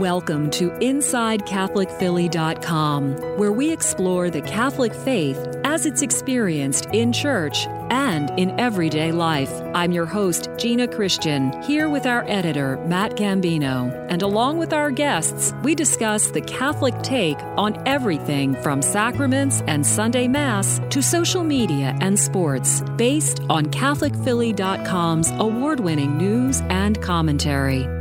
Welcome to InsideCatholicPhilly.com, where we explore the Catholic faith as it's experienced in church and in everyday life. I'm your host, Gina Christian, here with our editor, Matt Gambino. And along with our guests, we discuss the Catholic take on everything from sacraments and Sunday Mass to social media and sports, based on CatholicPhilly.com's award winning news and commentary.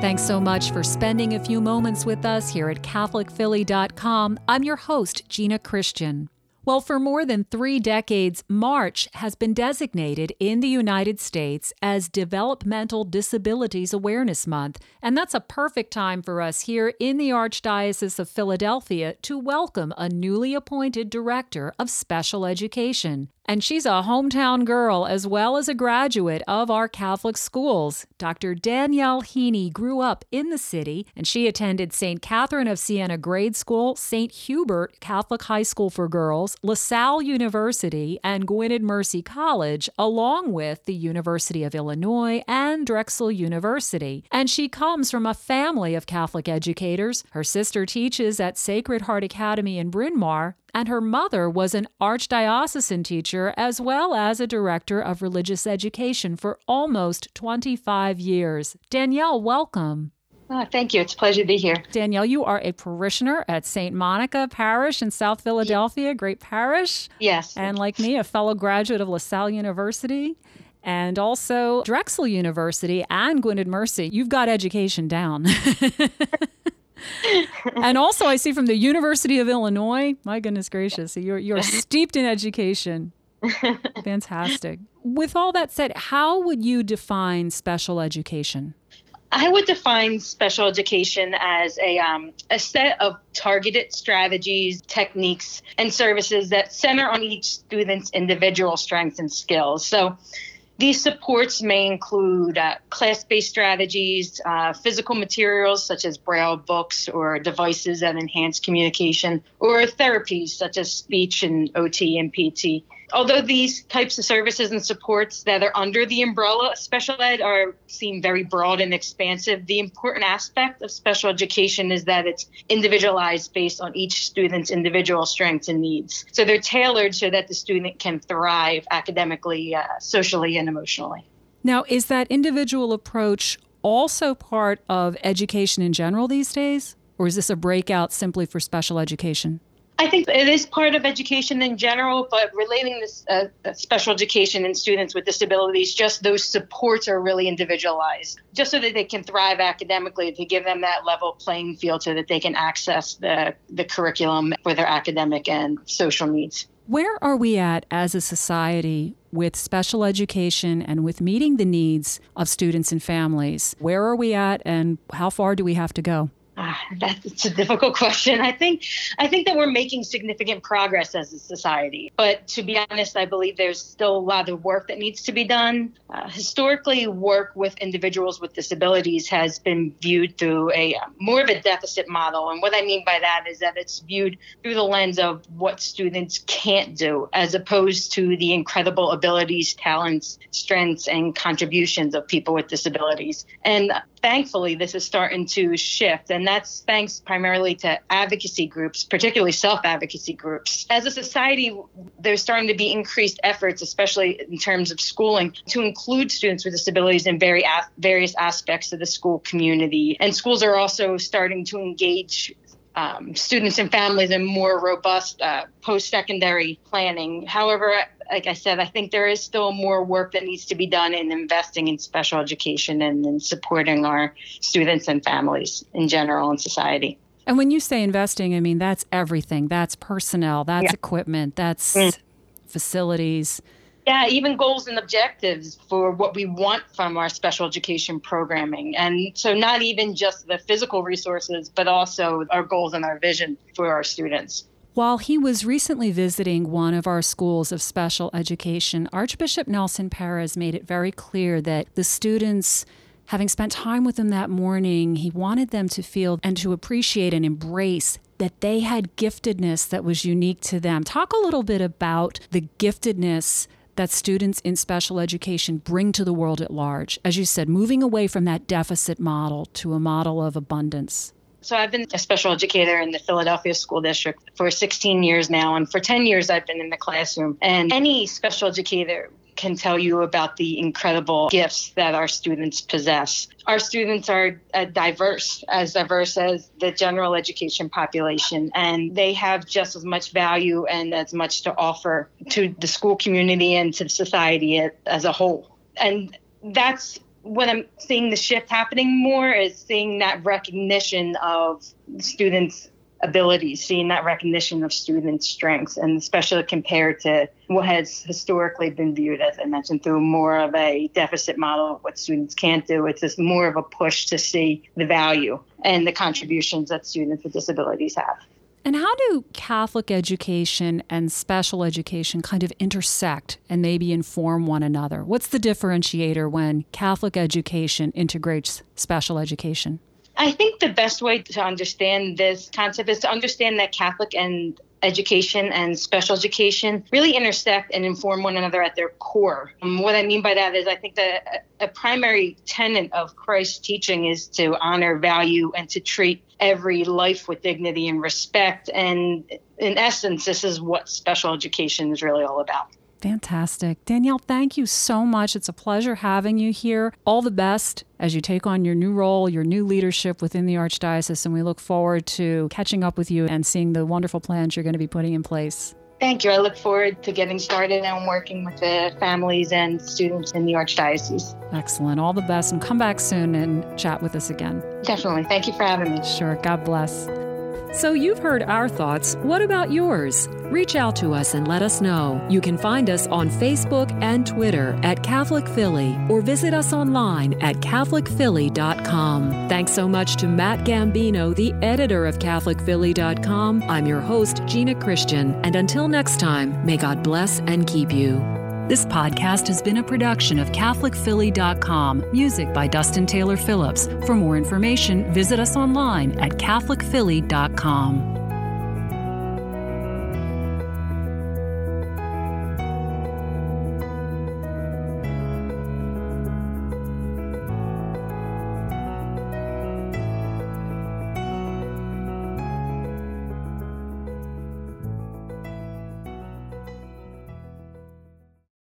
Thanks so much for spending a few moments with us here at CatholicPhilly.com. I'm your host, Gina Christian. Well, for more than three decades, March has been designated in the United States as Developmental Disabilities Awareness Month. And that's a perfect time for us here in the Archdiocese of Philadelphia to welcome a newly appointed Director of Special Education. And she's a hometown girl as well as a graduate of our Catholic schools. Dr. Danielle Heaney grew up in the city and she attended St. Catherine of Siena Grade School, St. Hubert Catholic High School for Girls, LaSalle University, and Gwynedd Mercy College, along with the University of Illinois and Drexel University. And she comes from a family of Catholic educators. Her sister teaches at Sacred Heart Academy in Bryn Mawr, and her mother was an archdiocesan teacher as well as a director of religious education for almost 25 years. Danielle, welcome. Oh, thank you. It's a pleasure to be here. Danielle, you are a parishioner at St. Monica Parish in South Philadelphia, great parish. Yes. And like me, a fellow graduate of LaSalle University and also Drexel University and Gwynedd Mercy. You've got education down. and also, I see from the University of Illinois. My goodness gracious, you're you're steeped in education. Fantastic. With all that said, how would you define special education? I would define special education as a, um, a set of targeted strategies, techniques, and services that center on each student's individual strengths and skills. So, these supports may include uh, class based strategies, uh, physical materials such as braille books or devices that enhance communication, or therapies such as speech and OT and PT although these types of services and supports that are under the umbrella of special ed are seem very broad and expansive, the important aspect of special education is that it's individualized based on each student's individual strengths and needs. So they're tailored so that the student can thrive academically, uh, socially, and emotionally. Now, is that individual approach also part of education in general these days? Or is this a breakout simply for special education? I think it is part of education in general, but relating this uh, uh, special education and students with disabilities, just those supports are really individualized, just so that they can thrive academically, to give them that level playing field so that they can access the, the curriculum for their academic and social needs. Where are we at as a society with special education and with meeting the needs of students and families? Where are we at, and how far do we have to go? Ah, that's a difficult question. I think I think that we're making significant progress as a society, but to be honest, I believe there's still a lot of work that needs to be done. Uh, historically, work with individuals with disabilities has been viewed through a uh, more of a deficit model, and what I mean by that is that it's viewed through the lens of what students can't do, as opposed to the incredible abilities, talents, strengths, and contributions of people with disabilities. And thankfully, this is starting to shift. And that's thanks primarily to advocacy groups, particularly self advocacy groups. As a society, there's starting to be increased efforts, especially in terms of schooling, to include students with disabilities in very various aspects of the school community. And schools are also starting to engage um, students and families in more robust uh, post secondary planning. However, like I said, I think there is still more work that needs to be done in investing in special education and in supporting our students and families in general in society. And when you say investing, I mean that's everything. That's personnel, that's yeah. equipment, that's mm. facilities. Yeah, even goals and objectives for what we want from our special education programming. And so, not even just the physical resources, but also our goals and our vision for our students. While he was recently visiting one of our schools of special education, Archbishop Nelson Perez made it very clear that the students, having spent time with him that morning, he wanted them to feel and to appreciate and embrace that they had giftedness that was unique to them. Talk a little bit about the giftedness that students in special education bring to the world at large? As you said, moving away from that deficit model to a model of abundance. So I've been a special educator in the Philadelphia School District for 16 years now, and for 10 years I've been in the classroom. And any special educator can tell you about the incredible gifts that our students possess. Our students are uh, diverse, as diverse as the general education population, and they have just as much value and as much to offer to the school community and to society as a whole. And that's what I'm seeing the shift happening more is seeing that recognition of students' abilities, seeing that recognition of students' strengths, and especially compared to what has historically been viewed, as I mentioned, through more of a deficit model of what students can't do. It's just more of a push to see the value and the contributions that students with disabilities have. And how do Catholic education and special education kind of intersect and maybe inform one another? What's the differentiator when Catholic education integrates special education? I think the best way to understand this concept is to understand that Catholic and education and special education really intersect and inform one another at their core. Um, what I mean by that is, I think that a primary tenet of Christ's teaching is to honor, value, and to treat every life with dignity and respect. And in essence, this is what special education is really all about. Fantastic. Danielle, thank you so much. It's a pleasure having you here. All the best as you take on your new role, your new leadership within the Archdiocese, and we look forward to catching up with you and seeing the wonderful plans you're going to be putting in place. Thank you. I look forward to getting started and working with the families and students in the Archdiocese. Excellent. All the best, and come back soon and chat with us again. Definitely. Thank you for having me. Sure. God bless. So you've heard our thoughts. What about yours? Reach out to us and let us know. You can find us on Facebook and Twitter at Catholic Philly or visit us online at CatholicPhilly.com. Thanks so much to Matt Gambino, the editor of CatholicPhilly.com. I'm your host, Gina Christian, and until next time, may God bless and keep you. This podcast has been a production of CatholicPhilly.com, music by Dustin Taylor Phillips. For more information, visit us online at CatholicPhilly.com.